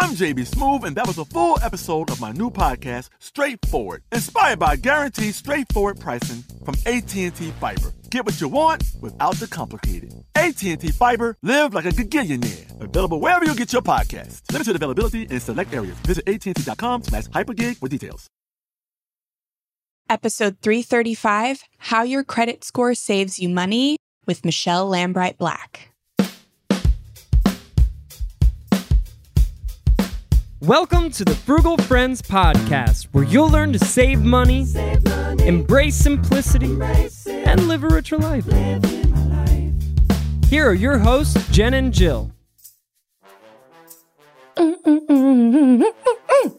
I'm JB Smoove, and that was a full episode of my new podcast, Straightforward, inspired by guaranteed straightforward pricing from AT&T Fiber. Get what you want without the complicated. AT&T Fiber, live like a gigillionaire. Available wherever you get your podcast. Limited availability in select areas. Visit AT&T.com slash hypergig for details. Episode 335, How Your Credit Score Saves You Money with Michelle Lambright Black. Welcome to the Frugal Friends Podcast, where you'll learn to save money, embrace simplicity, and live a richer life. Here are your hosts, Jen and Jill.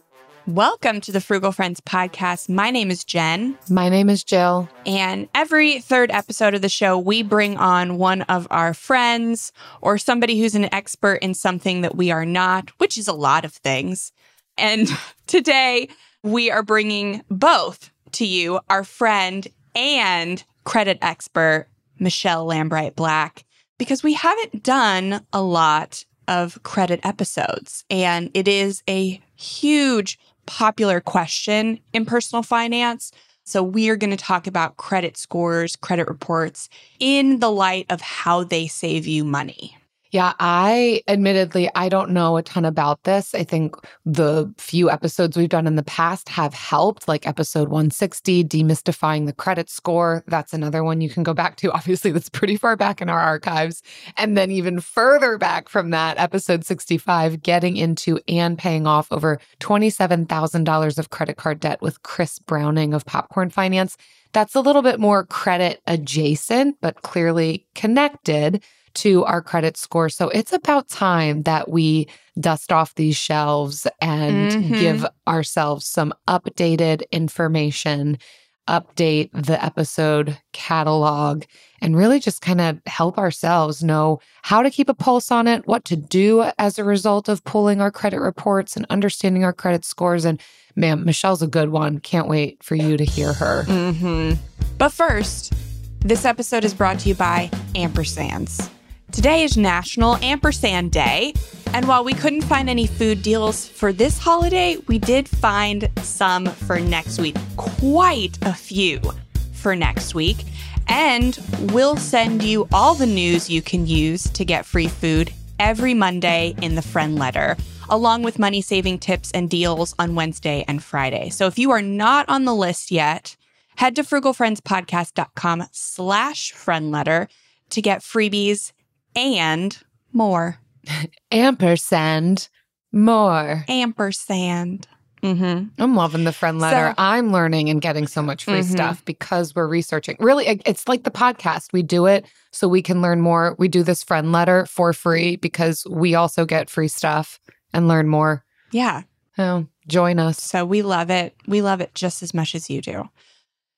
Welcome to the Frugal Friends Podcast. My name is Jen. My name is Jill. And every third episode of the show, we bring on one of our friends or somebody who's an expert in something that we are not, which is a lot of things. And today, we are bringing both to you our friend and credit expert, Michelle Lambright Black, because we haven't done a lot of credit episodes. And it is a huge popular question in personal finance. So, we are going to talk about credit scores, credit reports in the light of how they save you money. Yeah, I admittedly, I don't know a ton about this. I think the few episodes we've done in the past have helped, like episode 160, Demystifying the Credit Score. That's another one you can go back to. Obviously, that's pretty far back in our archives. And then even further back from that, episode 65, Getting into and Paying Off over $27,000 of credit card debt with Chris Browning of Popcorn Finance. That's a little bit more credit adjacent, but clearly connected to our credit score. So it's about time that we dust off these shelves and mm-hmm. give ourselves some updated information, update the episode catalog, and really just kind of help ourselves know how to keep a pulse on it, what to do as a result of pulling our credit reports and understanding our credit scores. And man, Michelle's a good one. Can't wait for you to hear her. Mm-hmm. But first, this episode is brought to you by Ampersands. Today is National Ampersand Day. And while we couldn't find any food deals for this holiday, we did find some for next week. Quite a few for next week. And we'll send you all the news you can use to get free food every Monday in the friend letter, along with money saving tips and deals on Wednesday and Friday. So if you are not on the list yet, head to frugalfriendspodcast.com slash friend letter to get freebies and more. Ampersand more. Ampersand. Mm-hmm. I'm loving the friend letter. So, I'm learning and getting so much free mm-hmm. stuff because we're researching. Really, it's like the podcast. We do it so we can learn more. We do this friend letter for free because we also get free stuff and learn more. Yeah. Oh, join us. So we love it. We love it just as much as you do.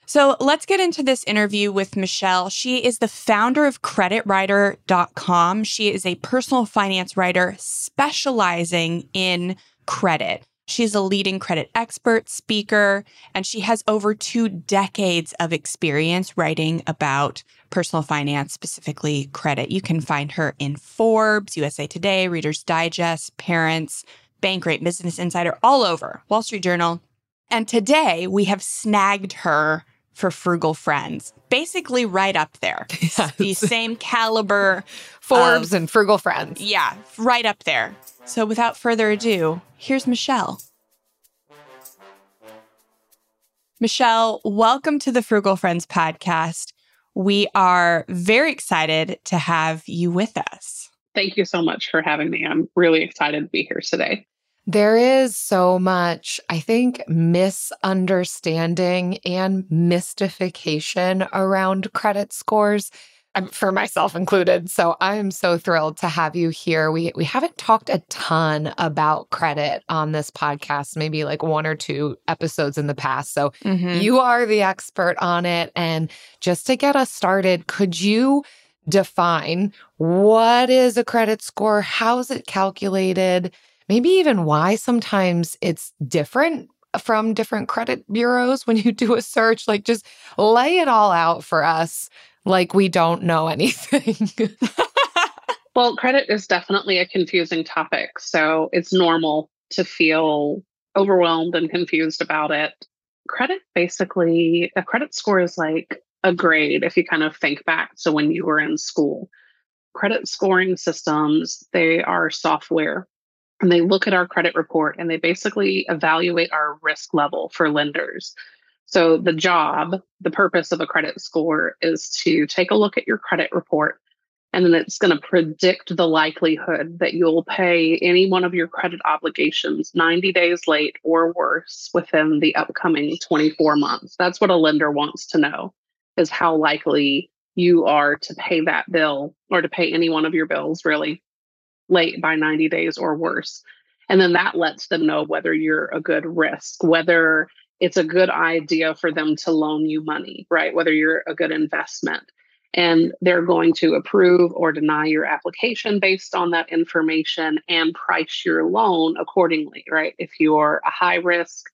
So let's get into this interview with Michelle. She is the founder of creditwriter.com. She is a personal finance writer specializing in credit. She's a leading credit expert, speaker, and she has over two decades of experience writing about personal finance, specifically credit. You can find her in Forbes, USA Today, Reader's Digest, Parents, Bankrate, Business Insider, all over, Wall Street Journal. And today we have snagged her for frugal friends. Basically, right up there. Yes. The same caliber. Forbes of, and frugal friends. Yeah, right up there. So, without further ado, here's Michelle. Michelle, welcome to the Frugal Friends podcast. We are very excited to have you with us. Thank you so much for having me. I'm really excited to be here today. There is so much, I think, misunderstanding and mystification around credit scores. for myself included. So I'm so thrilled to have you here. We we haven't talked a ton about credit on this podcast, maybe like one or two episodes in the past. So mm-hmm. you are the expert on it and just to get us started, could you define what is a credit score? How is it calculated? Maybe even why sometimes it's different from different credit bureaus when you do a search. Like, just lay it all out for us like we don't know anything. well, credit is definitely a confusing topic. So it's normal to feel overwhelmed and confused about it. Credit basically, a credit score is like a grade if you kind of think back to when you were in school. Credit scoring systems, they are software and they look at our credit report and they basically evaluate our risk level for lenders. So, the job, the purpose of a credit score is to take a look at your credit report and then it's going to predict the likelihood that you'll pay any one of your credit obligations 90 days late or worse within the upcoming 24 months. That's what a lender wants to know is how likely you are to pay that bill or to pay any one of your bills really late by 90 days or worse. And then that lets them know whether you're a good risk, whether it's a good idea for them to loan you money, right? Whether you're a good investment. And they're going to approve or deny your application based on that information and price your loan accordingly, right? If you're a high risk,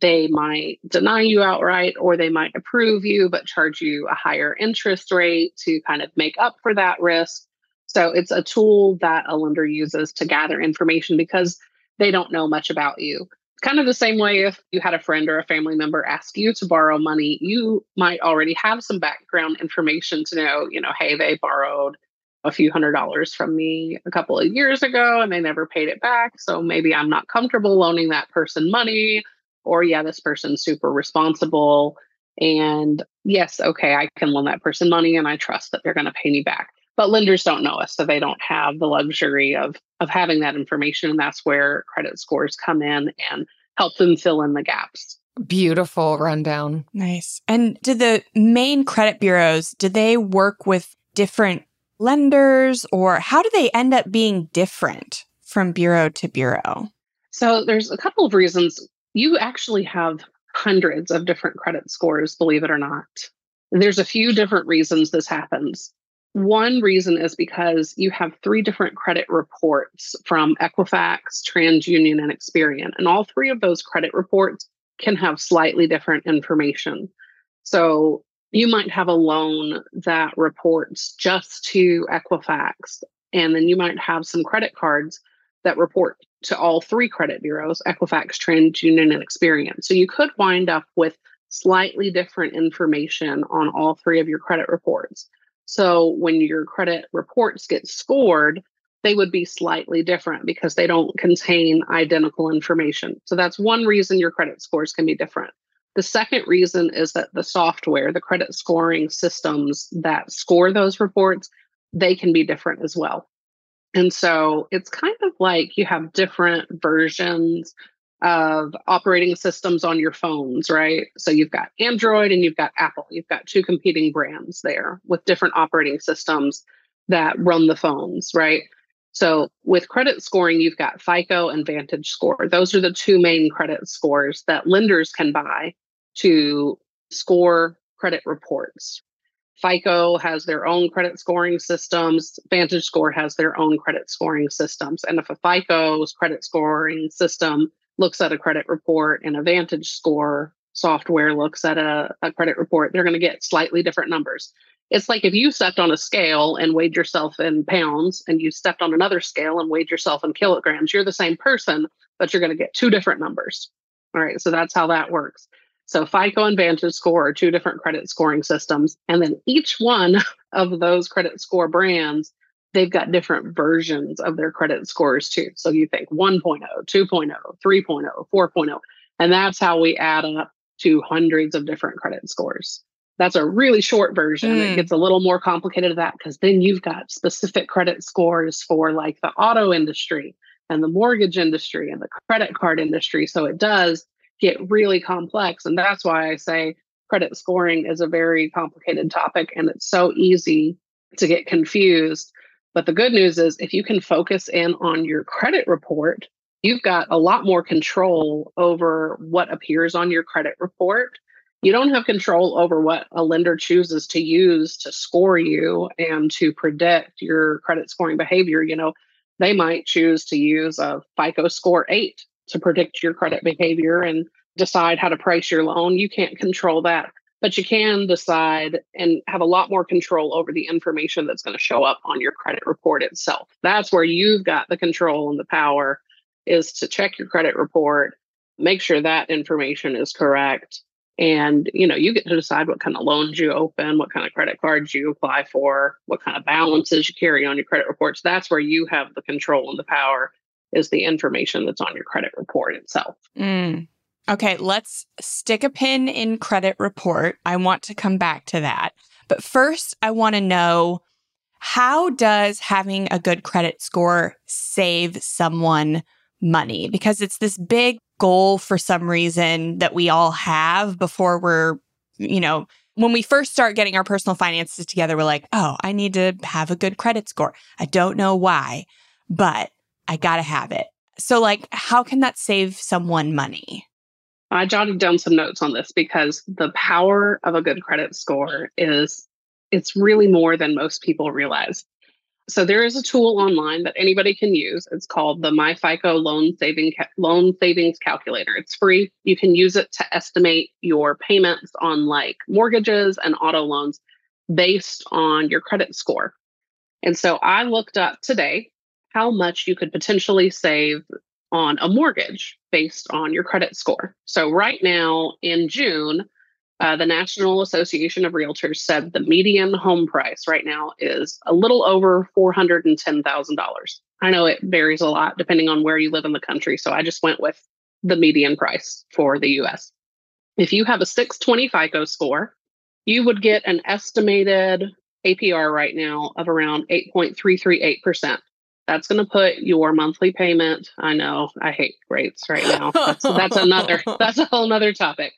they might deny you outright or they might approve you but charge you a higher interest rate to kind of make up for that risk so it's a tool that a lender uses to gather information because they don't know much about you. Kind of the same way if you had a friend or a family member ask you to borrow money, you might already have some background information to know, you know, hey, they borrowed a few hundred dollars from me a couple of years ago and they never paid it back. So maybe I'm not comfortable loaning that person money. Or, yeah, this person's super responsible. And yes, okay, I can loan that person money and I trust that they're going to pay me back but lenders don't know us so they don't have the luxury of of having that information and that's where credit scores come in and help them fill in the gaps. Beautiful rundown. Nice. And did the main credit bureaus did they work with different lenders or how do they end up being different from bureau to bureau? So there's a couple of reasons. You actually have hundreds of different credit scores believe it or not. There's a few different reasons this happens one reason is because you have three different credit reports from Equifax, TransUnion, and Experian. And all three of those credit reports can have slightly different information. So you might have a loan that reports just to Equifax, and then you might have some credit cards that report to all three credit bureaus Equifax, TransUnion, and Experian. So you could wind up with slightly different information on all three of your credit reports. So when your credit reports get scored, they would be slightly different because they don't contain identical information. So that's one reason your credit scores can be different. The second reason is that the software, the credit scoring systems that score those reports, they can be different as well. And so it's kind of like you have different versions of operating systems on your phones, right? So you've got Android and you've got Apple. You've got two competing brands there with different operating systems that run the phones, right? So with credit scoring, you've got FICO and Vantage Score. Those are the two main credit scores that lenders can buy to score credit reports. FICO has their own credit scoring systems. Vantage Score has their own credit scoring systems. And if a FICO's credit scoring system looks at a credit report and a Vantage score software looks at a, a credit report, they're going to get slightly different numbers. It's like if you stepped on a scale and weighed yourself in pounds and you stepped on another scale and weighed yourself in kilograms, you're the same person, but you're going to get two different numbers. All right. So that's how that works. So FICO and Vantage Score are two different credit scoring systems. And then each one of those credit score brands they've got different versions of their credit scores too. So you think 1.0, 2.0, 3.0, 4.0, and that's how we add up to hundreds of different credit scores. That's a really short version. Mm. It gets a little more complicated than that because then you've got specific credit scores for like the auto industry. and the mortgage industry and the credit card industry. So it does get really complex. And that's why I say credit scoring is a very complicated topic and it's so easy to get confused. But the good news is if you can focus in on your credit report, you've got a lot more control over what appears on your credit report. You don't have control over what a lender chooses to use to score you and to predict your credit scoring behavior. You know, they might choose to use a FICO score eight to predict your credit behavior and decide how to price your loan. You can't control that, but you can decide and have a lot more control over the information that's going to show up on your credit report itself. That's where you've got the control and the power is to check your credit report, make sure that information is correct. And you know, you get to decide what kind of loans you open, what kind of credit cards you apply for, what kind of balances you carry on your credit reports. That's where you have the control and the power is the information that's on your credit report itself. Mm. Okay, let's stick a pin in credit report. I want to come back to that. But first, I want to know how does having a good credit score save someone money? Because it's this big goal for some reason that we all have before we're, you know, when we first start getting our personal finances together, we're like, oh, I need to have a good credit score. I don't know why, but I got to have it. So, like, how can that save someone money? I jotted down some notes on this because the power of a good credit score is it's really more than most people realize. So there is a tool online that anybody can use. It's called the MyFICO Loan Saving Loan Savings Calculator. It's free. You can use it to estimate your payments on like mortgages and auto loans based on your credit score. And so I looked up today how much you could potentially save on a mortgage based on your credit score. So, right now in June, uh, the National Association of Realtors said the median home price right now is a little over $410,000. I know it varies a lot depending on where you live in the country. So, I just went with the median price for the US. If you have a 620 FICO score, you would get an estimated APR right now of around 8.338%. That's going to put your monthly payment. I know I hate rates right now. That's, that's another, that's a whole nother topic.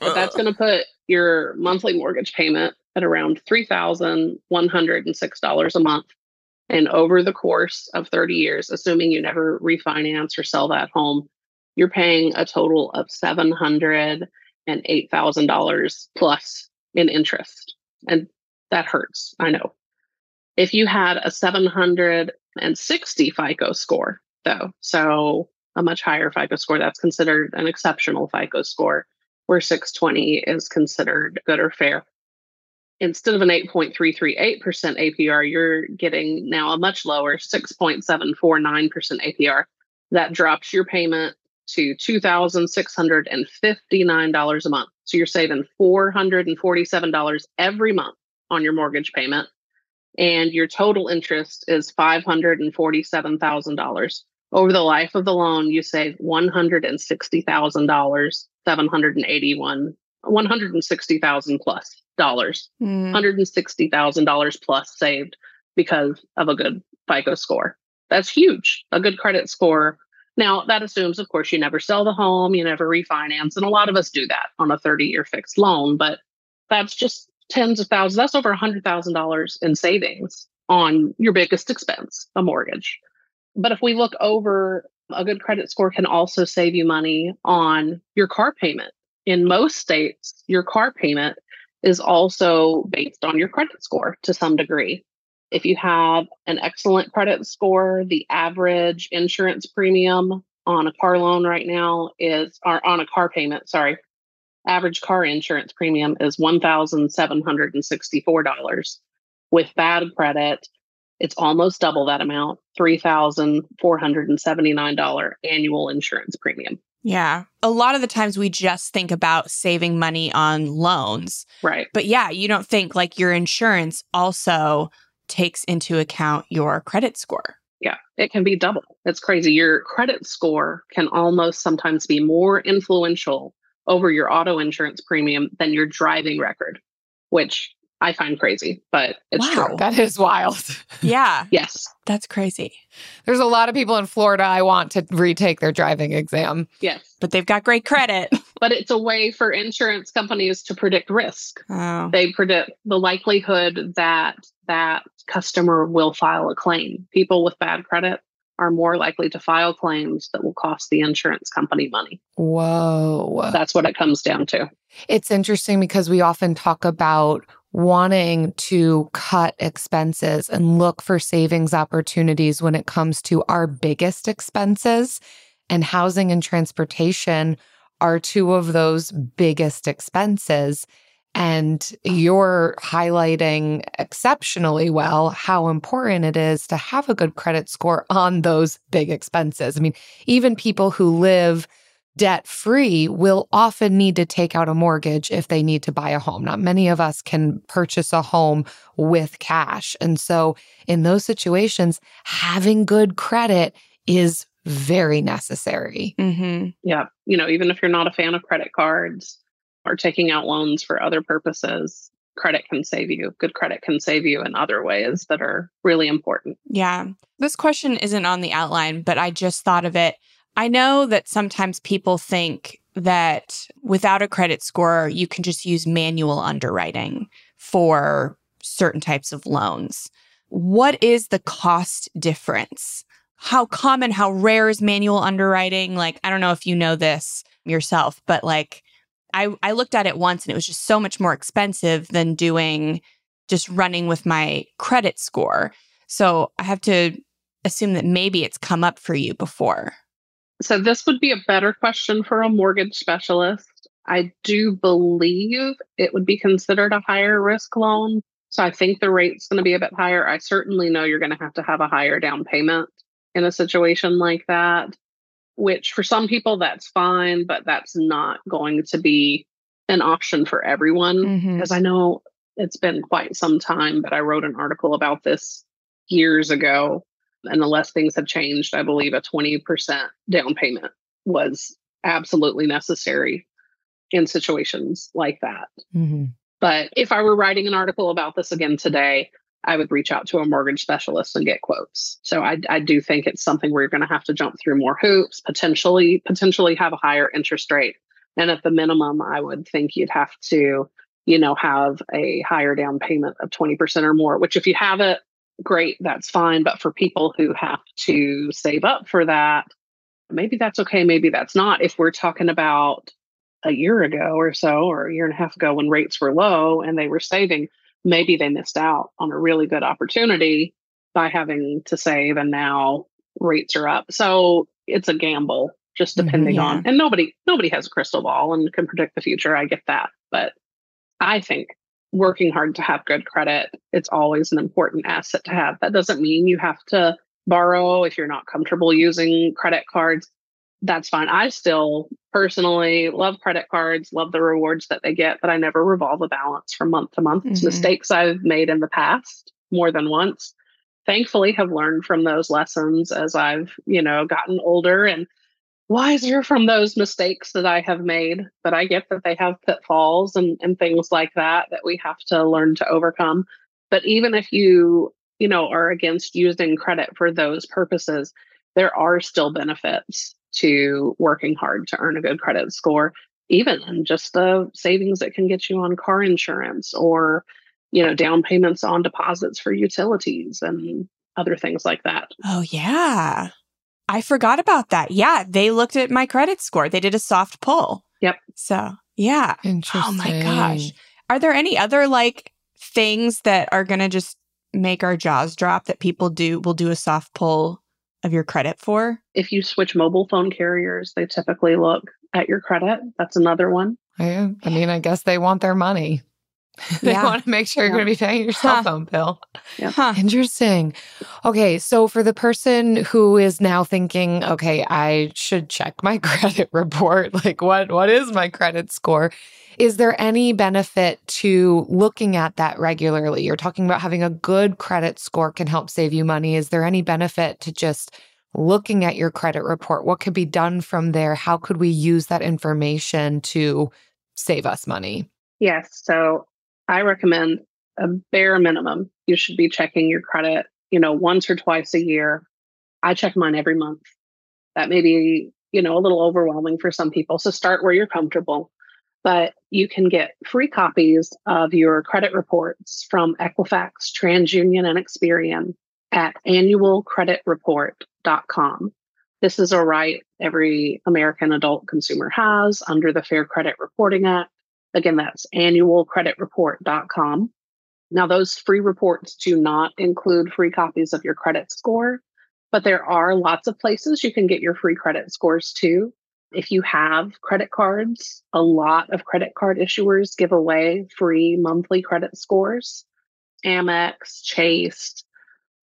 But that's going to put your monthly mortgage payment at around $3,106 a month. And over the course of 30 years, assuming you never refinance or sell that home, you're paying a total of $708,000 plus in interest. And that hurts, I know. If you had a 760 FICO score, though, so a much higher FICO score, that's considered an exceptional FICO score, where 620 is considered good or fair. Instead of an 8.338% APR, you're getting now a much lower 6.749% APR. That drops your payment to $2,659 a month. So you're saving $447 every month on your mortgage payment and your total interest is $547,000. Over the life of the loan, you save $160,000, 781, 160,000 plus dollars, mm. $160,000 plus saved because of a good FICO score. That's huge. A good credit score. Now, that assumes, of course, you never sell the home, you never refinance. And a lot of us do that on a 30 year fixed loan, but that's just tens of thousands, that's over a $100,000 in savings on your biggest expense, a mortgage. But if we look over, a good credit score can also save you money on your car payment. In most states, your car payment is also based on your credit score to some degree. If you have an excellent credit score, the average insurance premium on a car loan right now is, or on a car payment, sorry, average car insurance premium is $1,764. With bad credit, it's almost double that amount $3,479 annual insurance premium. Yeah. A lot of the times we just think about saving money on loans. Right. But yeah, you don't think like your insurance also takes into account your credit score. Yeah, it can be double. It's crazy. Your credit score can almost sometimes be more influential over your auto insurance premium than your driving record, which I find crazy, but it's Wow. true. That is wild. Yeah, Yes. that's crazy. There's a lot of people in Florida I want to retake their driving exam. Yes. But they've got great credit. But it's a way for insurance companies to predict risk. Oh, They predict the likelihood that that customer will file a claim. People with bad credit are more likely to file claims that will cost the insurance company money. Whoa. That's what it comes down to. It's interesting because we often talk about wanting to cut expenses and look for savings opportunities when it comes to our biggest expenses. And housing and transportation are two of those biggest expenses. And you're highlighting exceptionally well how important it is to have a good credit score on those big expenses. I mean, even people who live debt free will often need to take out a mortgage if they need to buy a home. Not many of us can purchase a home with cash. And so, in those situations, having good credit is very necessary. hmm Yeah. You know, even if you're not a fan of credit cards or taking out loans for other purposes, credit can save you. Good credit can save you in other ways that are really important. Yeah. This question isn't on the outline, but I just thought of it. I know that sometimes people think that without a credit score, you can just use manual underwriting for certain types of loans. What is the cost difference? How common, how rare is manual underwriting? Like, I don't know if you know this yourself, but like, I, I looked at it once and it was just so much more expensive than doing just running with my credit score. So I have to assume that maybe it's come up for you before. So, this would be a better question for a mortgage specialist. I do believe it would be considered a higher risk loan. So, I think the rate's going to be a bit higher. I certainly know you're going to have to have a higher down payment in a situation like that, which for some people that's fine, but that's not going to be an option for everyone. Mhm. Because I know it's been quite some time, but I wrote an article about this years ago. And unless things have changed, I believe a 20% down payment was absolutely necessary in situations like that. But if I were writing an article about this again today, I would reach out to a mortgage specialist and get quotes. So I, I do think it's something where you're going to have to jump through more hoops, potentially, potentially have a higher interest rate. And at the minimum, I would think you'd have to, you know, have a higher down payment of 20% or more, which if you have it, great, that's fine. But for people who have to save up for that, maybe that's okay, maybe that's not. If we're talking about a year ago or so, or a year and a half ago when rates were low and they were saving, maybe they missed out on a really good opportunity by having to save and now rates are up. So it's a gamble just Mhm, depending yeah. on and nobody nobody has a crystal ball and can predict the future. I get that. But I think working hard to have good credit, it's always an important asset to have. That doesn't mean you have to borrow if you're not comfortable using credit cards. That's fine. I still personally love credit cards, love the rewards that they get, but I never revolve a balance from month to month. It's Mhm. mistakes I've made in the past more than once. Thankfully have learned from those lessons as I've, you know, gotten older and wiser from those mistakes that I have made. But I get that they have pitfalls and, and things like that that we have to learn to overcome. But even if you, you know, are against using credit for those purposes, there are still benefits to working hard to earn a good credit score, even in just the savings that can get you on car insurance or, you know, down payments on deposits for utilities and other things like that. Oh, yeah. I forgot about that. Yeah. They looked at my credit score, they did a soft pull. Yep. So, yeah. Interesting. Oh my gosh. Are there any other like things that are going to just make our jaws drop that people do will do a soft pull of your credit for? If you switch mobile phone carriers, they typically look at your credit. That's another one. I, I mean, I guess they want their money. they Yeah. want to make sure you're Yeah. going to be paying your cell Huh. phone bill. Huh. Interesting. Okay, so for the person who is now thinking, okay, I should check my credit report, like what what is my credit score? Is there any benefit to looking at that regularly? You're talking about having a good credit score can help save you money. Is there any benefit to just looking at your credit report? What could be done from there? How could we use that information to save us money? Yes. So I recommend a bare minimum, you should be checking your credit, you know, once or twice a year. I check mine every month. That may be, you know, a little overwhelming for some people. So start where you're comfortable. But you can get free copies of your credit reports from Equifax, TransUnion, and Experian at annualcreditreport.com. This is a right every American adult consumer has under the Fair Credit Reporting Act. Again, that's annualcreditreport.com. Now, those free reports do not include free copies of your credit score, but there are lots of places you can get your free credit scores too. If you have credit cards, a lot of credit card issuers give away free monthly credit scores. Amex, Chase,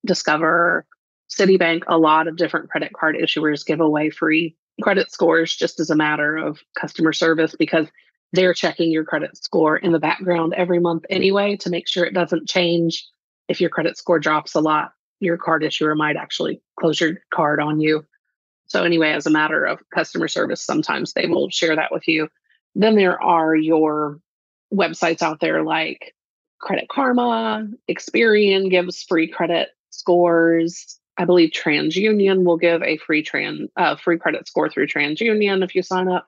Discover, Citibank, a lot of different credit card issuers give away free credit scores just as a matter of customer service because they're checking your credit score in the background every month anyway to make sure it doesn't change. If your credit score drops a lot, your card issuer might actually close your card on you. So, anyway, as a matter of customer service, sometimes they will share that with you. Then there are your websites out there like Credit Karma, Experian gives free credit scores. I believe TransUnion will give a free trans uh, free credit score through TransUnion if you sign up.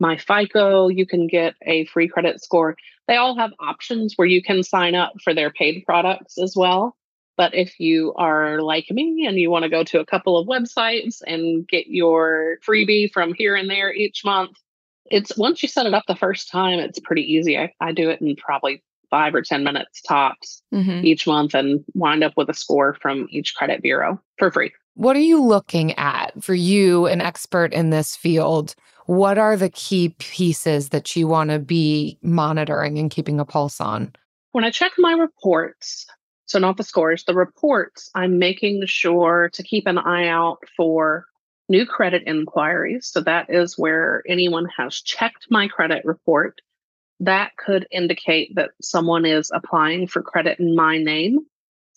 My FICO, you can get a free credit score. They all have options where you can sign up for their paid products as well. But if you are like me and you want to go to a couple of websites and get your freebie from here and there each month, it's once you set it up the first time, it's pretty easy. I, I do it in probably five or 10 minutes tops mm-hmm. each month and wind up with a score from each credit bureau for free. What are you looking at for you, an expert in this field? What are the key pieces that you want to be monitoring and keeping a pulse on? When I check my reports, so not the scores, the reports, I'm making sure to keep an eye out for new credit inquiries. So that is where anyone has checked my credit report that could indicate that someone is applying for credit in my name.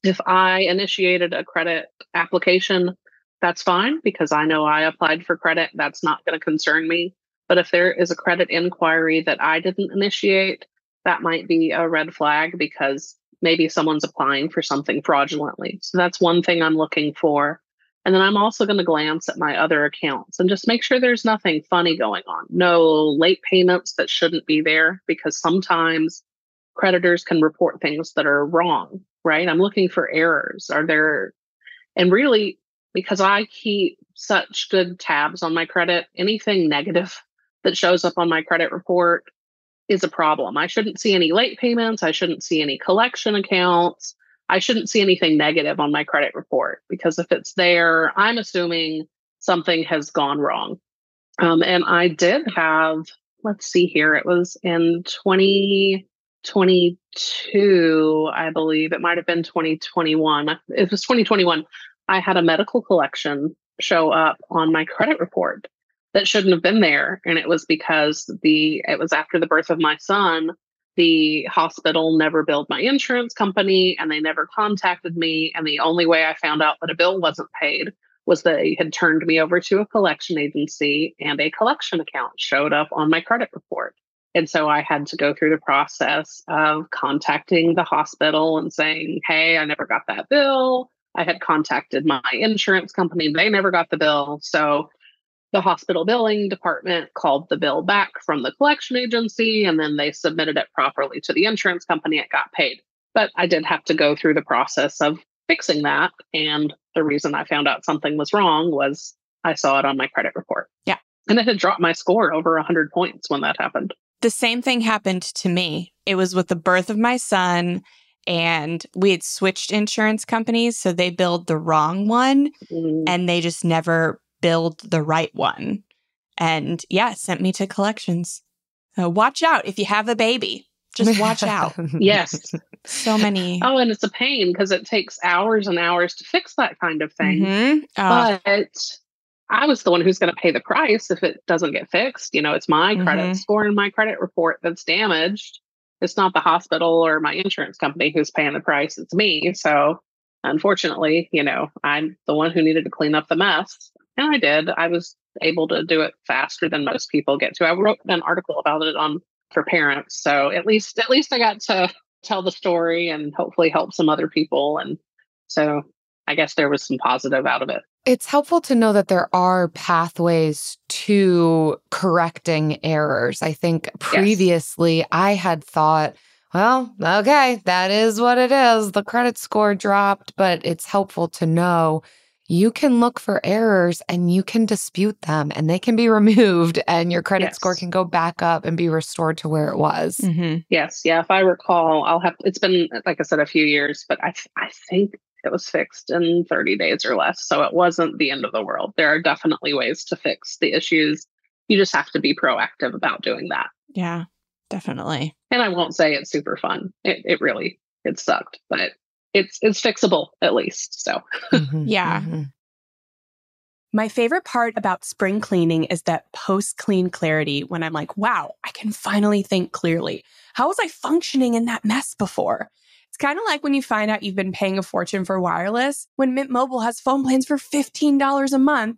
If I initiated a credit application, that's fine because I know I applied for credit. That's not going to concern me. But if there is a credit inquiry that I didn't initiate, that might be a red flag because maybe someone's applying for something fraudulently. So that's one thing I'm looking for. And then I'm also going to glance at my other accounts and just make sure there's nothing funny going on. No late payments that shouldn't be there because sometimes creditors can report things that are wrong, right? I'm looking for errors. Are there, and really, because I keep such good tabs on my credit, anything negative that shows up on my credit report is a problem. I shouldn't see any late payments. I shouldn't see any collection accounts. I shouldn't see anything negative on my credit report because if it's there, I'm assuming something has gone wrong. Um, and I did have, let's see here, it was in 2022, I believe. It might have been 2021. It was 2021. I had a medical collection show up on my credit report that shouldn't have been there. And it was because the it was after the birth of my son the hospital never billed my insurance company and they never contacted me. And the only way I found out that a bill wasn't paid was they had turned me over to a collection agency and a collection account showed up on my credit report. And so I had to go through the process of contacting the hospital and saying, Hey, I never got that bill. I had contacted my insurance company. They never got the bill. So the hospital billing department called the bill back from the collection agency and then they submitted it properly to the insurance company. It got paid. But I did have to go through the process of fixing that. And the reason I found out something was wrong was I saw it on my credit report. Yeah. And it had dropped my score over 100 points when that happened. The same thing happened to me. It was with the birth of my son and we had switched insurance companies so they billed the wrong one mm. and they just never billed the right one. And yeah, sent me to collections. So watch out if you have a baby. Just watch out. yes. So many. Oh, and it's a pain because it takes hours and hours to fix that kind of thing. Mm-hmm. Oh. But I was the one who's going to pay the price if it doesn't get fixed. You know, it's my mm-hmm. credit score and my credit report that's damaged. It's not the hospital or my insurance company who's paying the price. It's me. So unfortunately, you know, I'm the one who needed to clean up the mess. And I did. I was able to do it faster than most people get to. I wrote an article about it on for parents. So at least at least I got to tell the story and hopefully help some other people. And so I guess there was some positive out of it. It's helpful to know that there are pathways to correcting errors. I think previously yes. I had thought, well, okay, that is what it is. The credit score dropped, but it's helpful to know you can look for errors and you can dispute them and they can be removed and your credit yes. score can go back up and be restored to where it was. Mm-hmm. Yes. Yeah. If I recall, I'll have, it's been, like I said, a few years, but I, I think it was fixed in 30 days or less. So it wasn't the end of the world. There are definitely ways to fix the issues. You just have to be proactive about doing that. Yeah, definitely. And I won't say it's super fun. It it really it sucked, but it's it's fixable at least. So mm-hmm, yeah. Mm-hmm. My favorite part about spring cleaning is that post clean clarity when I'm like, wow, I can finally think clearly. How was I functioning in that mess before? It's kind of like when you find out you've been paying a fortune for wireless when Mint Mobile has phone plans for $15 a month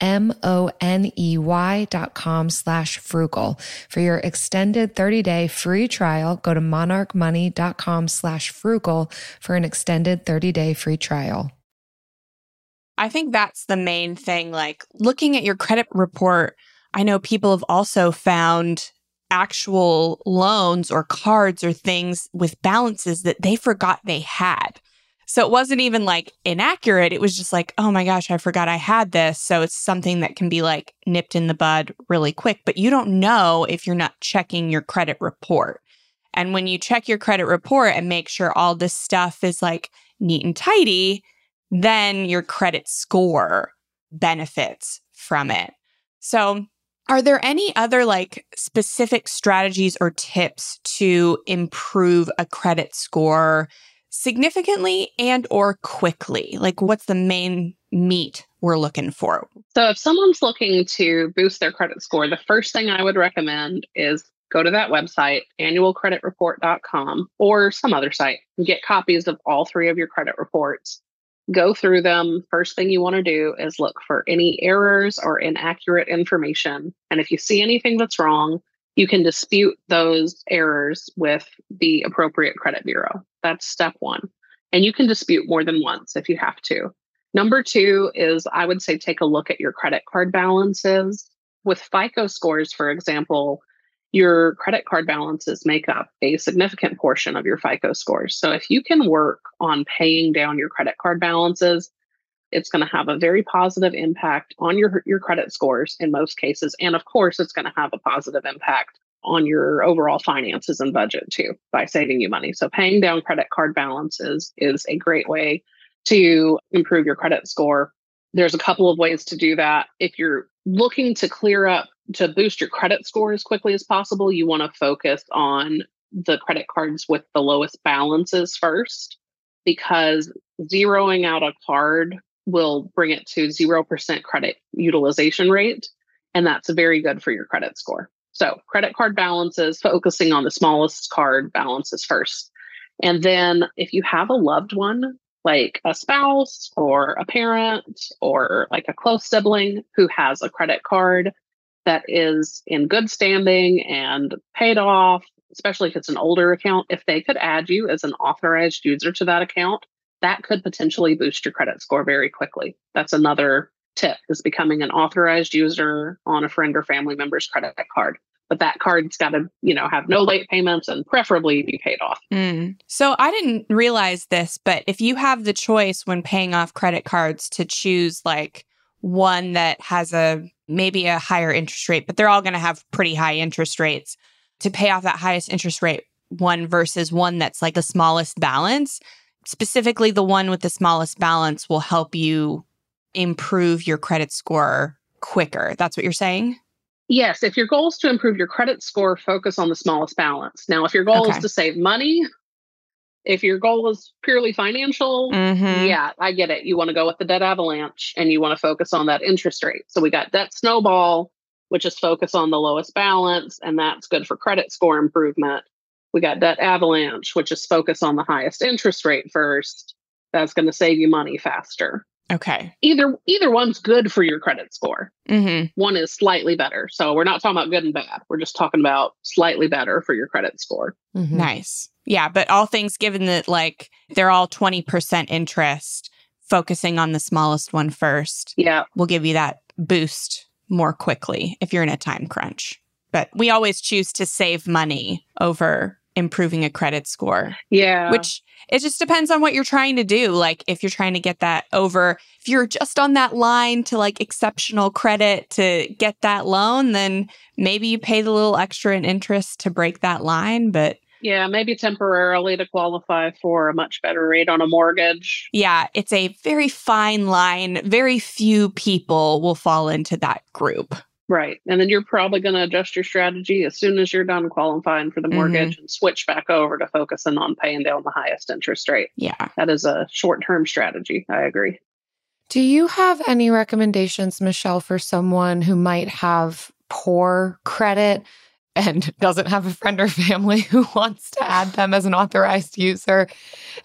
M-O-N-E-Y dot com slash frugal. For your extended 30-day free trial, go to monarchmoney.com slash frugal for an extended 30-day free trial. I think that's the main thing. Like looking at your credit report, I know people have also found actual loans or cards or things with balances that they forgot they had. So it wasn't even like inaccurate. It was just like, oh my gosh, I forgot I had this. So it's something that can be like nipped in the bud really quick, but you don't know if you're not checking your credit report. And when you check your credit report and make sure all this stuff is like neat and tidy, then your credit score benefits from it. So, are there any other like specific strategies or tips to improve a credit score significantly and or quickly? Like what's the main meat we're looking for? So if someone's looking to boost their credit score, the first thing I would recommend is go to that website, annualcreditreport.com or some other site. Get copies of all three of your credit reports. Go through them. First thing you want to do is look for any errors or inaccurate information. And if you see anything that's wrong, you can dispute those errors with the appropriate credit bureau. That's step one. And you can dispute more than once if you have to. Number two is I would say take a look at your credit card balances. With FICO scores, for example, your credit card balances make up a significant portion of your FICO scores. So if you can work on paying down your credit card balances, it's going to have a very positive impact on your your credit scores in most cases and of course it's going to have a positive impact on your overall finances and budget too by saving you money. So paying down credit card balances is a great way to improve your credit score. There's a couple of ways to do that. If you're looking to clear up to boost your credit score as quickly as possible, you want to focus on the credit cards with the lowest balances first because zeroing out a card will bring it to 0% credit utilization rate. And that's very good for your credit score. So, credit card balances, focusing on the smallest card balances first. And then, if you have a loved one, like a spouse or a parent or like a close sibling who has a credit card that is in good standing and paid off, especially if it's an older account, if they could add you as an authorized user to that account, that could potentially boost your credit score very quickly. That's another tip is becoming an authorized user on a friend or family member's credit card. But that card's got to, you know, have no late payments and preferably be paid off. Mm. So I didn't realize this, but if you have the choice when paying off credit cards to choose like one that has a maybe a higher interest rate, but they're all going to have pretty high interest rates to pay off that highest interest rate one versus one that's like the smallest balance, specifically the one with the smallest balance will help you improve your credit score quicker. That's what you're saying? Yes. If your goal is to improve your credit score, focus on the smallest balance. Now, if your goal Okay. is to save money, if your goal is purely financial, Mhm. yeah, I get it. You want to go with the debt avalanche and you want to focus on that interest rate. So we got debt snowball, which is focus on the lowest balance, and that's good for credit score improvement. We got debt avalanche, which is focus on the highest interest rate first. That's going to save you money faster. Okay. Either either one's good for your credit score. hmm One is slightly better. So we're not talking about good and bad. We're just talking about slightly better for your credit score. Mhm. Nice. Yeah. But all things given that, like, they're all 20% interest, focusing on the smallest one first Yeah. will give you that boost more quickly if you're in a time crunch. But we always choose to save money over improving a credit score, Yeah. which it just depends on what you're trying to do. Like, if you're trying to get that over, if you're just on that line to like exceptional credit to get that loan, then maybe you pay the little extra in interest to break that line. But yeah, maybe temporarily to qualify for a much better rate on a mortgage. Yeah, it's a very fine line. Very few people will fall into that group. Right. And then you're probably going to adjust your strategy as soon as you're done qualifying for the mortgage mm-hmm. and switch back over to focusing on paying down the highest interest rate. Yeah. That is a short term strategy. I agree. Do you have any recommendations, Michelle, for someone who might have poor credit and doesn't have a friend or family who wants to add them as an authorized user?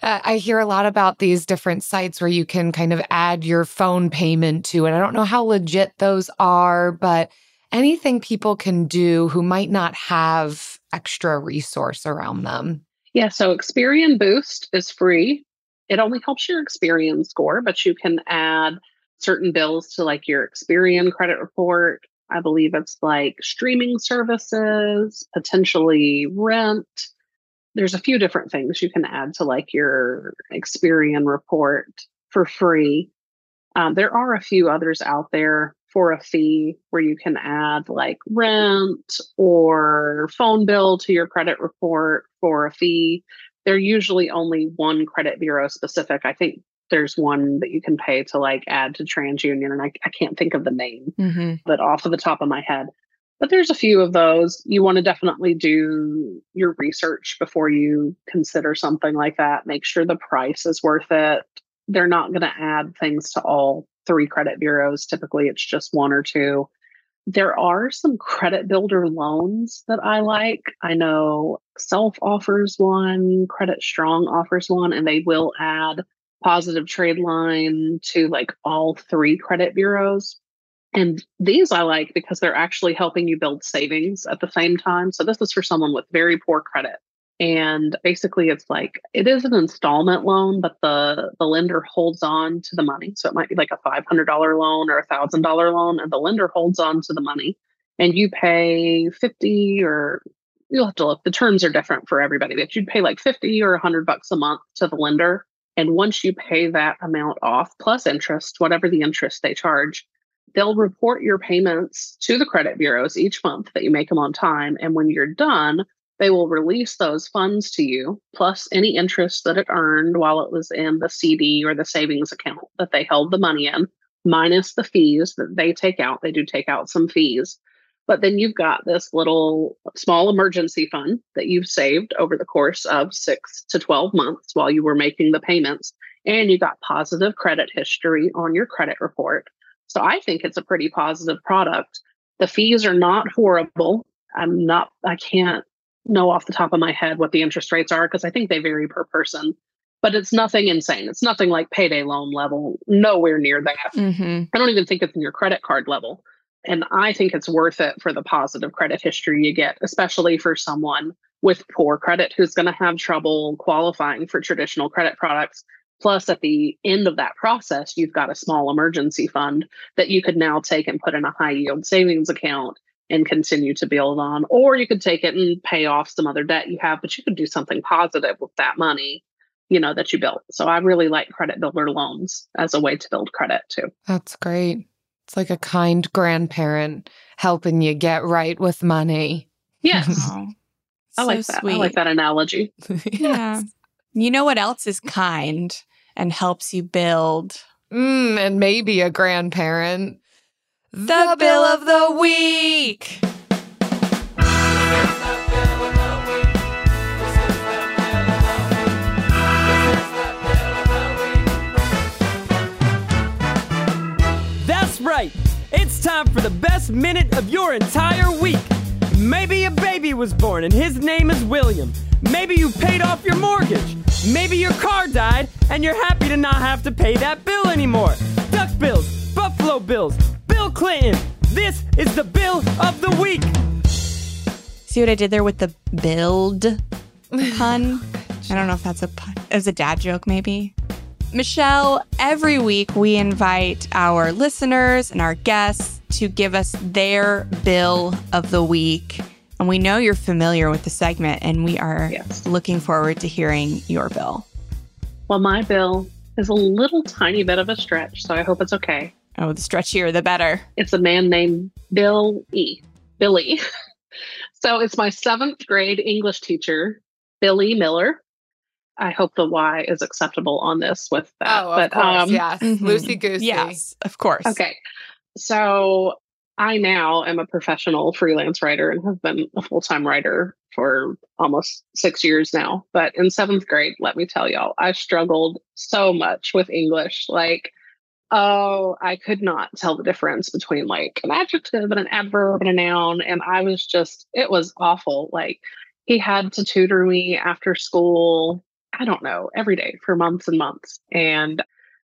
Uh, I hear a lot about these different sites where you can kind of add your phone payment to it. I don't know how legit those are, but anything people can do who might not have extra resource around them. Yeah. So Experian Boost is free. It only helps your Experian score, but you can add certain bills to like your Experian credit report. I believe it's like streaming services, potentially rent. There's a few different things you can add to like your Experian report for free. Um, there are a few others out there for a fee where you can add like rent or phone bill to your credit report for a fee. They're usually only one credit bureau specific. I think there's one that you can pay to like add to TransUnion, and I, I can't think of the name, Mm-hmm. but off of the top of my head. But there's a few of those. You want to definitely do your research before you consider something like that. Make sure the price is worth it. They're not going to add things to all three credit bureaus. Typically, it's just one or two. There are some credit builder loans that I like. I know Self offers one, Credit Strong offers one, and they will add positive trade line to like all three credit bureaus. And these I like because they're actually helping you build savings at the same time. So this is for someone with very poor credit. And basically it's like it is an installment loan, but the the lender holds on to the money. So it might be like a $500 loan or a $1000 loan and the lender holds on to the money and you pay 50 or you'll have to look the terms are different for everybody but you'd pay like 50 or 100 bucks a month to the lender and once you pay that amount off plus interest whatever the interest they charge they'll report your payments to the credit bureaus each month that you make them on time and when you're done they will release those funds to you plus any interest that it earned while it was in the cd or the savings account that they held the money in minus the fees that they take out. They do take out some fees. But then you've got this little small emergency fund that you've saved over the course of six to 12 months while you were making the payments. And you got positive credit history on your credit report. So I think it's a pretty positive product. The fees are not horrible. I'm not, I can't know off the top of my head what the interest rates are because I think they vary per person, but it's nothing insane. It's nothing like payday loan level, nowhere near that. Mm-hmm. I don't even think it's in your credit card level. And I think it's worth it for the positive credit history you get, especially for someone with poor credit who's going to have trouble qualifying for traditional credit products. Plus, at the end of that process, you've got a small emergency fund that you could now take and put in a high yield savings account and continue to build on. Or you could take it and pay off some other debt you have, but you could do something positive with that money, you know, that you built. So I really like credit builder loans as a way to build credit too. That's great. It's like a kind grandparent helping you get right with money. Yes. Oh, I so like that. sweet. I like that analogy. Yeah. You know what else is kind and helps you build? Mm, and maybe a grandparent. The bill of the week. The best minute of your entire week. Maybe a baby was born and his name is William. Maybe you paid off your mortgage. Maybe your car died and you're happy to not have to pay that bill anymore. Duck bills, Buffalo bills, Bill Clinton. This is the bill of the week. See what I did there with the build pun? I don't know if that's a pun. It was a dad joke, maybe. Michelle, every week we invite our listeners and our guests to give us their bill of the week. And we know you're familiar with the segment, and we are Yes. looking forward to hearing your bill. Well, my bill is a little tiny bit of a stretch, so I hope it's okay. Oh, the stretchier, the better. It's a man named Bill E. Billy. so it's my seventh grade English teacher, Billy Miller. I hope the Y is acceptable on this with that. Oh, of but course. um, yes. mhm. Loosey goosey. Yes, of course. Okay. So I now am a professional freelance writer and have been a full time writer for almost six years now. But in seventh grade, let me tell y'all, I struggled so much with English. Like, oh, I could not tell the difference between like an adjective and an adverb and a noun. And I was just, it was awful. Like, he had to tutor me after school, I don't know, every day for months and months. And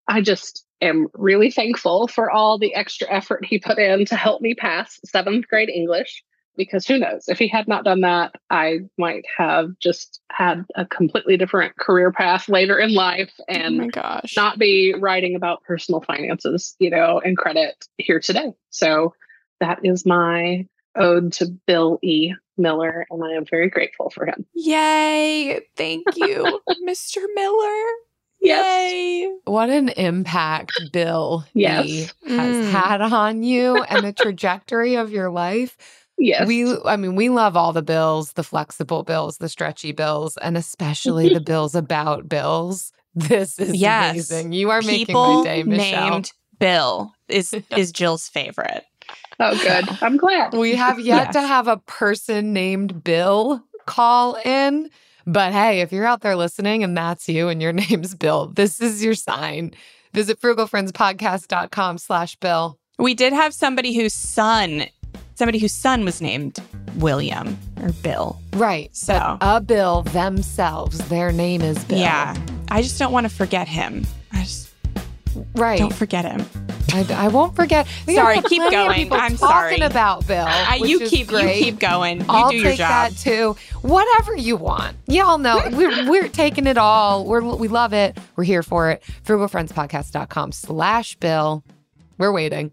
I just am really thankful for all the extra effort he put in to help me pass seventh grade English. Because who knows, if he had not done that, I might have just had a completely different career path later in life oh and my gosh. not be writing about personal finances, you know, and credit here today. So that is my ode to Bill E. Miller, and I am very grateful for him. Yay. Thank you, Mr. Miller. Yes. Yay. What an impact Bill Yes. E has Mm. had on you and the trajectory of your life. Yes. We, I mean, we love all the bills, the flexible bills, the stretchy bills, and especially the bills about bills. This is Yes. amazing. You are making my day, Michelle. named Bill is is Jill's favorite. oh, good. I'm glad. We have yet Yes. to have a person named Bill call in. But hey, if you're out there listening and that's you and your name's Bill, this is your sign. Visit frugalfriendspodcast.com slash Bill. We did have somebody whose son, somebody whose son was named William or Bill. Right. So- a Bill themselves, their name is Bill. Yeah. I just don't want to forget him. I just Right. don't forget him. I, I won't forget. Sorry, keep going. I'm talking sorry. about Bill. Uh, I, you keep great. you keep going. You I'll do your take job. that too. Whatever you want. Y'all know we're we're taking it all. We're we love it. We're here for it. Frugalfriendspodcast.com slash Bill. We're waiting.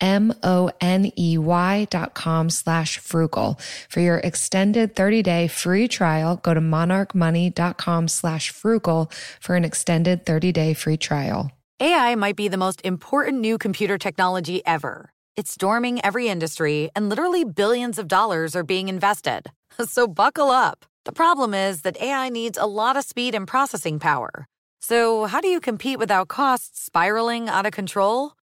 M-O-N-E-Y dot com slash frugal. For your extended 30-day free trial, go to monarchmoney.com slash frugal for an extended 30-day free trial. AI might be the most important new computer technology ever. It's storming every industry, and literally billions of dollars are being invested. So buckle up. The problem is that AI needs a lot of speed and processing power. So, how do you compete without costs spiraling out of control?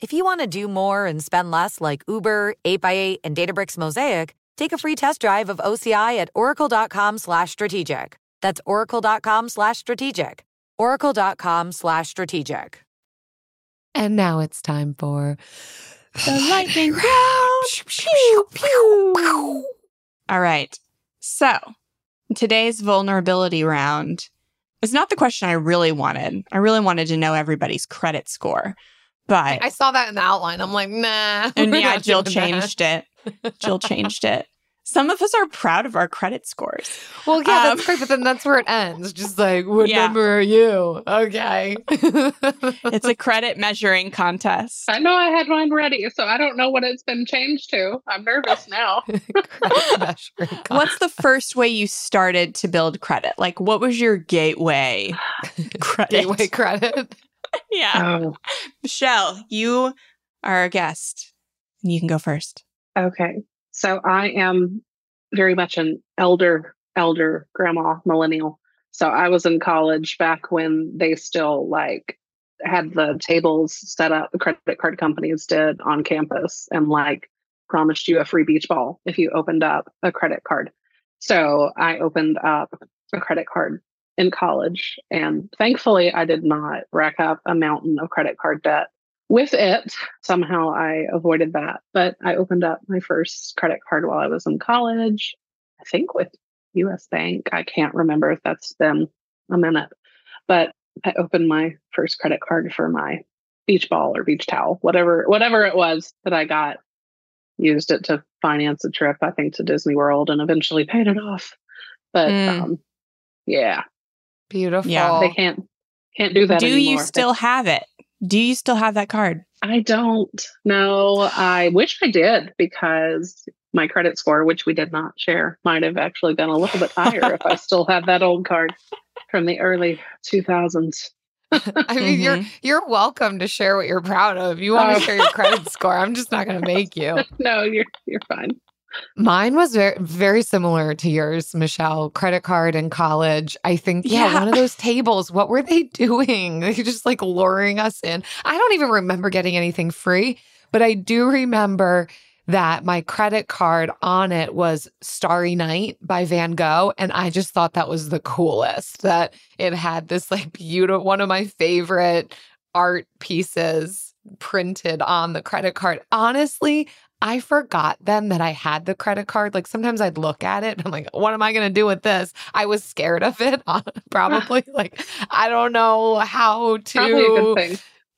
If you want to do more and spend less like Uber, 8x8, and Databricks Mosaic, take a free test drive of OCI at oracle.com slash strategic. That's oracle.com slash strategic. oracle.com slash strategic. And now it's time for the lightning round. Pew, pew. All right. So today's vulnerability round is not the question I really wanted. I really wanted to know everybody's credit score. But I saw that in the outline. I'm like, nah. And yeah, Jill changed it. Jill changed it. Some of us are proud of our credit scores. Well, yeah, um, that's great, but then that's where it ends. Just like, what yeah. number are you? Okay. it's a credit measuring contest. I know I had mine ready, so I don't know what it's been changed to. I'm nervous now. What's the first way you started to build credit? Like, what was your gateway credit? Gateway credit. yeah. Oh. Michelle, you are a guest. You can go first. Okay. So I am very much an elder, elder grandma millennial. So I was in college back when they still like had the tables set up, the credit card companies did on campus and like promised you a free beach ball if you opened up a credit card. So I opened up a credit card in college. And thankfully, I did not rack up a mountain of credit card debt. With it, somehow I avoided that. But I opened up my first credit card while I was in college, I think with US Bank. I can't remember if that's been a minute. But I opened my first credit card for my beach ball or beach towel, whatever whatever it was that I got. Used it to finance a trip, I think, to Disney World and eventually paid it off. But mm. um, yeah, Beautiful. Yeah, they can't can't do that. Do anymore. you still have it? Do you still have that card? I don't. No, I wish I did because my credit score, which we did not share, might have actually been a little bit higher if I still had that old card from the early 2000s. I mean, mm-hmm. you're you're welcome to share what you're proud of. You want to share your credit score? I'm just not going to make you. no, you're you're fine. Mine was very very similar to yours, Michelle. Credit card in college. I think, yeah, yeah, one of those tables. What were they doing? They just like luring us in. I don't even remember getting anything free, but I do remember that my credit card on it was Starry Night by Van Gogh. And I just thought that was the coolest that it had this like beautiful, one of my favorite art pieces printed on the credit card. Honestly, I forgot then that I had the credit card. Like sometimes I'd look at it I'm like, what am I going to do with this? I was scared of it, probably. like, I don't know how to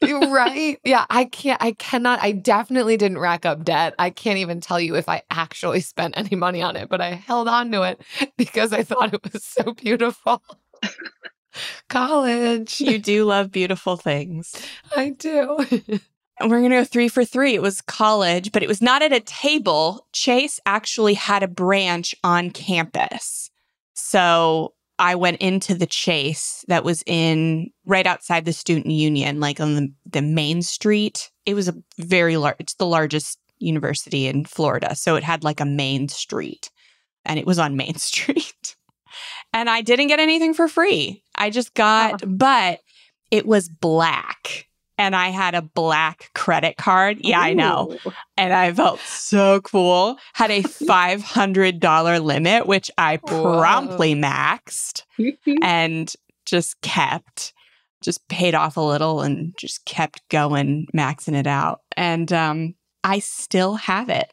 right? Yeah, I can't, I cannot, I definitely didn't rack up debt. I can't even tell you if I actually spent any money on it, but I held on to it because I thought it was so beautiful. College. You do love beautiful things. I do. We're going to go three for three. It was college, but it was not at a table. Chase actually had a branch on campus. So I went into the Chase that was in right outside the student union, like on the, the main street. It was a very large, it's the largest university in Florida. So it had like a main street and it was on Main Street. and I didn't get anything for free. I just got, but it was black and I had a black credit card. Yeah, I know. And I felt so cool. Had a $500 limit, which I Whoa. promptly maxed and just kept, just paid off a little and just kept going, maxing it out. And um, I still have it.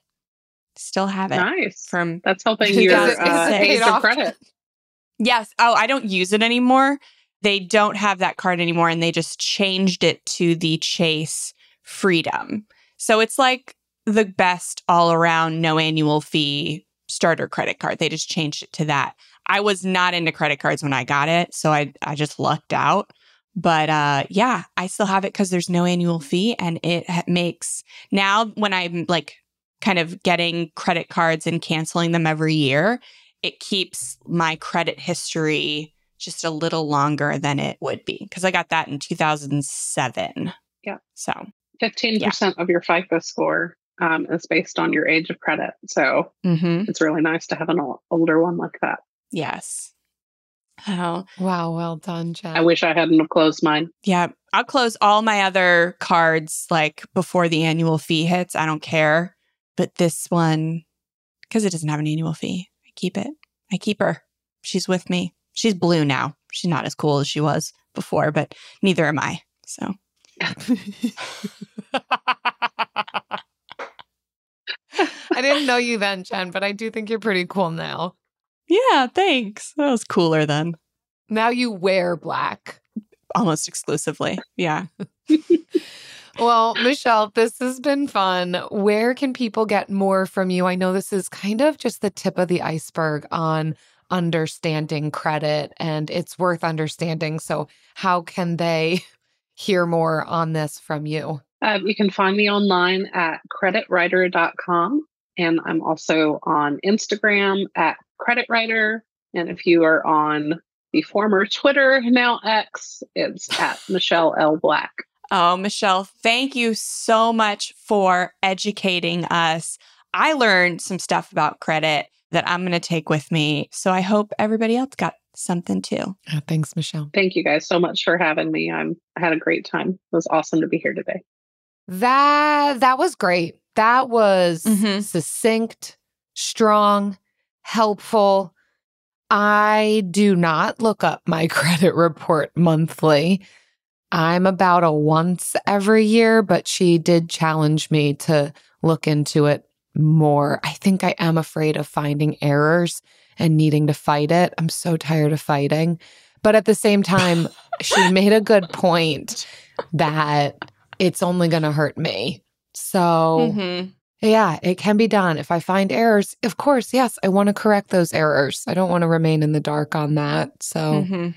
Still have it nice. from That's helping Is your it- is uh, it age paid off? credit. Yes. Oh, I don't use it anymore. They don't have that card anymore and they just changed it to the Chase Freedom. So it's like the best all around, no annual fee starter credit card. They just changed it to that. I was not into credit cards when I got it, so I I just lucked out. But uh yeah, I still have it cuz there's no annual fee and it makes now when I'm like kind of getting credit cards and canceling them every year, it keeps my credit history just a little longer than it would be because I got that in 2007. Yeah. So, 15% of your FICO score um, is based on your age of credit. So mhm. it's really nice to have an ol- older one like that. yes. Oh, wow, well done, Jen. I wish I hadn't have closed mine. yeah. I'll close all my other cards like before the annual fee hits. I don't care. But this one, because it doesn't have an annual fee, I keep it. I keep her. She's with me. She's blue now. She's not as cool as she was before, but neither am I. So, I didn't know you then, Jen, but I do think you're pretty cool now. yeah, thanks. That was cooler then. Now you wear black. almost exclusively. Yeah. Well, Michelle, this has been fun. Where can people get more from you? I know this is kind of just the tip of the iceberg on understanding credit, and it's worth understanding. So, how can they hear more on this from you? Um, you can find me online at creditwriter.com. And I'm also on Instagram at creditwriter. And if you are on the former Twitter, now X, it's at Michelle L. Black. Oh, Michelle, thank you so much for educating us. I learned some stuff about credit that I'm going to take with me. So I hope everybody else got something too. Oh, thanks, Michelle. Thank you guys so much for having me. I'm I had a great time. It was awesome to be here today. That that was great. That was Mhm. succinct, strong, helpful. I do not look up my credit report monthly. I'm about a once every year, but she did challenge me to look into it more. I think I am afraid of finding errors and needing to fight it. I'm so tired of fighting. But at the same time, she made a good point that it's only going to hurt me. So, Mhm. yeah, it can be done. If I find errors, of course, yes, I want to correct those errors. I don't want to remain in the dark on that. So, Mhm.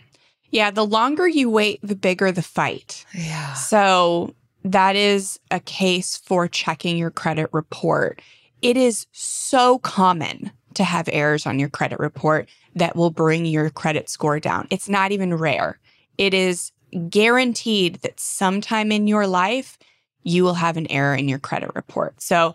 Yeah, the longer you wait, the bigger the fight. yeah. So that is a case for checking your credit report. It is so common to have errors on your credit report that will bring your credit score down. It's not even rare. It is guaranteed that sometime in your life, you will have an error in your credit report. So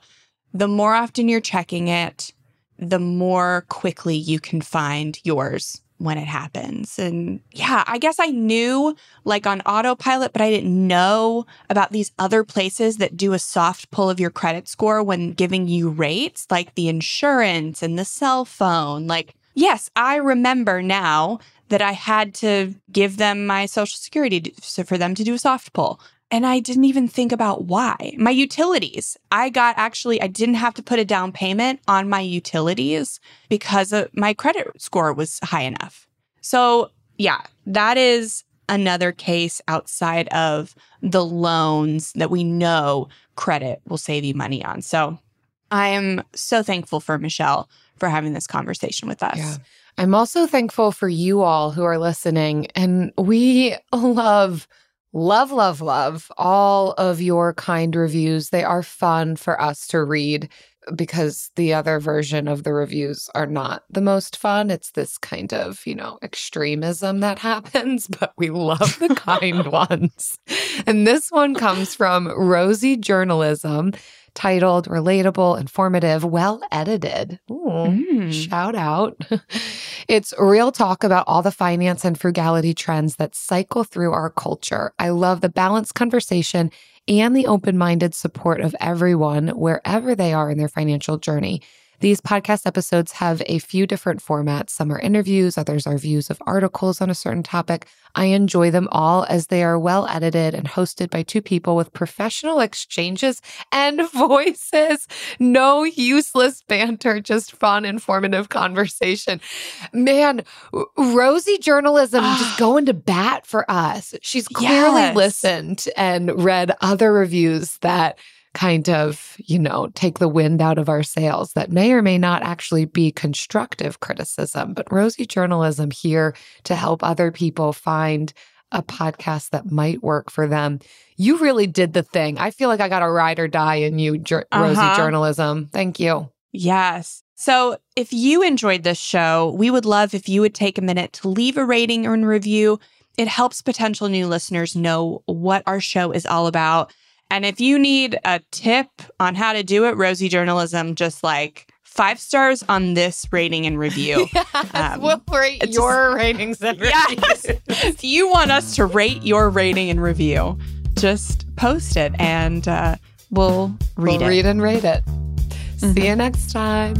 the more often you're checking it, the more quickly you can find yours when it happens. And yeah, I guess I knew like on autopilot, but I didn't know about these other places that do a soft pull of your credit score when giving you rates, like the insurance and the cell phone. Like, yes, I remember now that I had to give them my social security for them to do a soft pull. And I didn't even think about why. My utilities, I got actually, I didn't have to put a down payment on my utilities because my credit score was high enough. So, yeah, that is another case outside of the loans that we know credit will save you money on. So I am so thankful for Michelle for having this conversation with us. Yeah. I'm also thankful for you all who are listening. And we love, love, love, love all of your kind reviews. They are fun for us to read because the other version of the reviews are not the most fun. It's this kind of, you know, extremism that happens, but we love the kind ones. And this one comes from Rosie Journalism titled Relatable, Informative, Well Edited. Mm. Shout out. it's real talk about all the finance and frugality trends that cycle through our culture. I love the balanced conversation and the open minded support of everyone wherever they are in their financial journey. These podcast episodes have a few different formats. Some are interviews, others are views of articles on a certain topic. I enjoy them all as they are well edited and hosted by two people with professional exchanges and voices. No useless banter, just fun, informative conversation. Man, Rosie journalism just ah. going to bat for us. She's clearly Yes. listened and read other reviews that kind of, you know, take the wind out of our sails that may or may not actually be constructive criticism. But Rosie Journalism here to help other people find a podcast that might work for them. You really did the thing. I feel like I got a ride or die in you, Rosie Uh-huh. Journalism. Thank you. Yes. So if you enjoyed this show, we would love if you would take a minute to leave a rating or a review. It helps potential new listeners know what our show is all about. And if you need a tip on how to do it, Rosie Journalism, just like five stars on this rating and review. Um, we'll rate it's your ratings and Yes. if you want us to rate your rating and review, just post it and uh, we'll read we'll it. read and rate it. See you next time.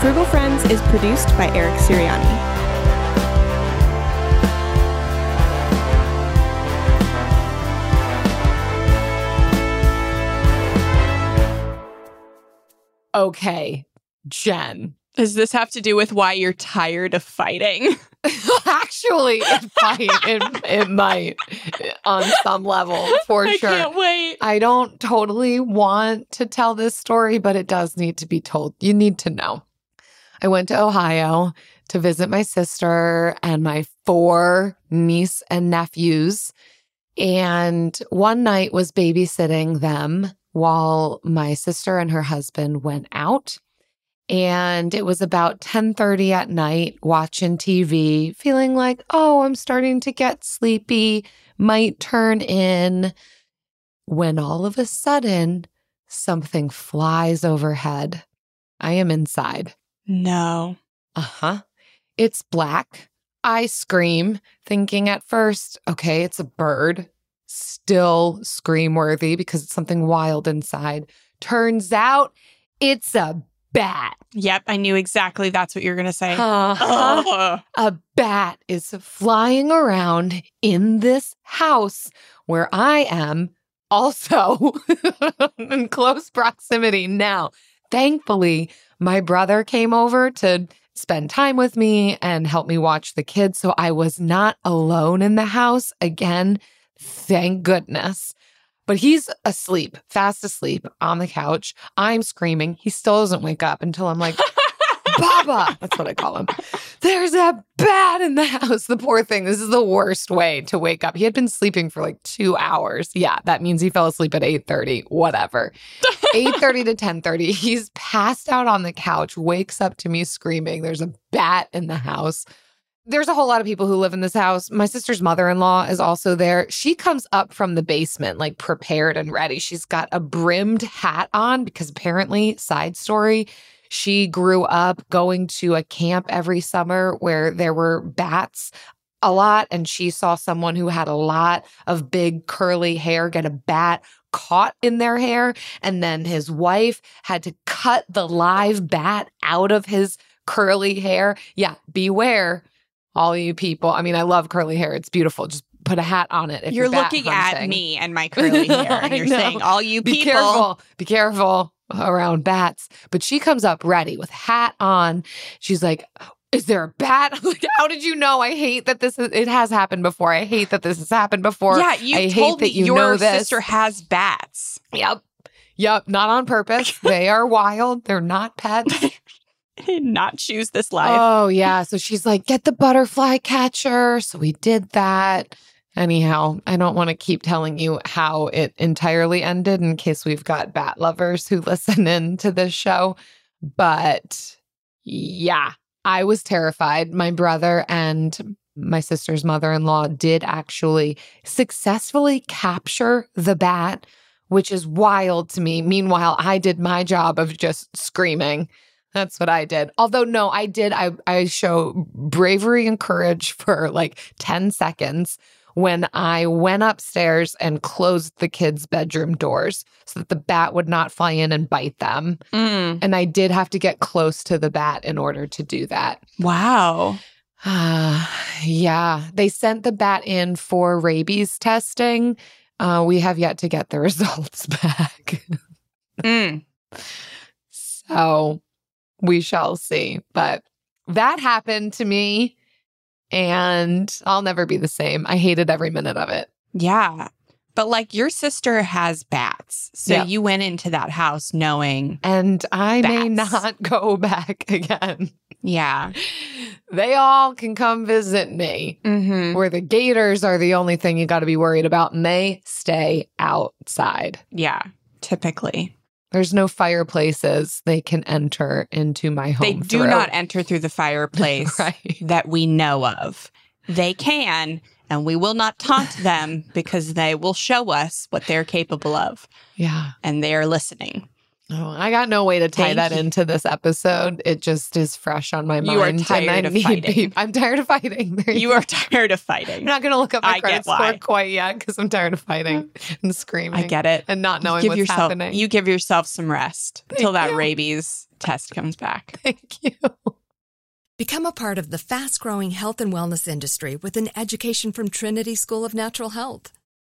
Frugal Friends is produced by Eric Siriani. Okay, Jen. Does this have to do with why you're tired of fighting? Actually, it might. It, it might on some level, for I sure. I can't wait. I don't totally want to tell this story, but it does need to be told. You need to know. I went to Ohio to visit my sister and my four niece and nephews. And one night was babysitting them while my sister and her husband went out. And it was about 10:30 at night watching TV, feeling like, "Oh, I'm starting to get sleepy, might turn in." When all of a sudden, something flies overhead. I am inside. No. Uh huh. It's black. I scream, thinking at first, okay, it's a bird. Still scream worthy because it's something wild inside. Turns out it's a bat. Yep, I knew exactly that's what you were going to say. Uh-huh. A bat is flying around in this house where I am also in close proximity now. Thankfully, my brother came over to spend time with me and help me watch the kids. So I was not alone in the house. Again, thank goodness. But he's asleep, fast asleep on the couch. I'm screaming. He still doesn't wake up until I'm like, Baba. That's what I call him. There's a bat in the house. The poor thing. This is the worst way to wake up. He had been sleeping for like two hours. Yeah, that means he fell asleep at 8:30. Whatever. 8:30 to 10:30. He's passed out on the couch, wakes up to me screaming. There's a bat in the house. There's a whole lot of people who live in this house. My sister's mother in law is also there. She comes up from the basement, like prepared and ready. She's got a brimmed hat on because apparently, side story, she grew up going to a camp every summer where there were bats a lot. And she saw someone who had a lot of big curly hair get a bat caught in their hair. And then his wife had to cut the live bat out of his curly hair. Yeah, beware, all you people. I mean, I love curly hair, it's beautiful. Just put a hat on it. If you're you're, looking at me and my curly hair, and you're know. saying, all you people. Be careful. Be careful around bats. But she comes up ready with hat on. She's like, is there a bat? I'm like, how did you know? I hate that this is, it has happened before. I hate that this has happened before. yeah, you I told hate me that you your know this. sister has bats. Yep. Yep. Not on purpose. they are wild. They're not pets. Not choose this life. Oh, yeah. So she's like, get the butterfly catcher. So we did that. Anyhow, I don't want to keep telling you how it entirely ended in case we've got bat lovers who listen in to this show. But yeah, I was terrified. My brother and my sister's mother in law did actually successfully capture the bat, which is wild to me. Meanwhile, I did my job of just screaming. That's what I did. Although, no, I did. I, I show bravery and courage for like 10 seconds when I went upstairs and closed the kids' bedroom doors so that the bat would not fly in and bite them. Mm, And I did have to get close to the bat in order to do that. wow. Ah, yeah. They sent the bat in for rabies testing. Uh, we have yet to get the results back. Mm. So we shall see. But that happened to me, and I'll never be the same. I hated every minute of it. Yeah. But like your sister has bats. So you went into that house knowing, And I may not go back again. yeah. They all can come visit me. Mm-hmm. Where the gators are the only thing you got to be worried about, and they stay outside. Yeah. Typically, There's no fireplaces they can enter into my home. they do through. not enter through the fireplace right. that we know of. They can, and we will not taunt them because they will show us what they're capable of, Yeah. and they're listening. Oh, I got no way to tie Thank that you. into this episode. It just is fresh on my mind. You are tired of fighting. peop- I'm tired of fighting. There You are tired of fighting. I'm not going to look up my I credit score why. quite yet because I'm tired of fighting and screaming. I get it. and not knowing give what's yourself, happening. You give yourself some rest until that you. rabies test comes back. Thank you. Become a part of the fast growing health and wellness industry with an education from Trinity School of Natural Health.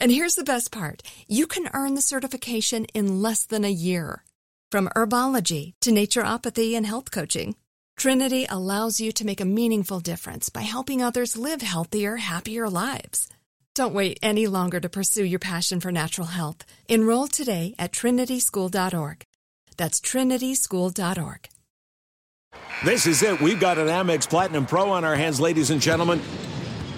And here's the best part you can earn the certification in less than a year. From herbology to naturopathy and health coaching, Trinity allows you to make a meaningful difference by helping others live healthier, happier lives. Don't wait any longer to pursue your passion for natural health. Enroll today at trinityschool.org. That's trinityschool.org. This is it. We've got an Amex Platinum Pro on our hands, ladies and gentlemen.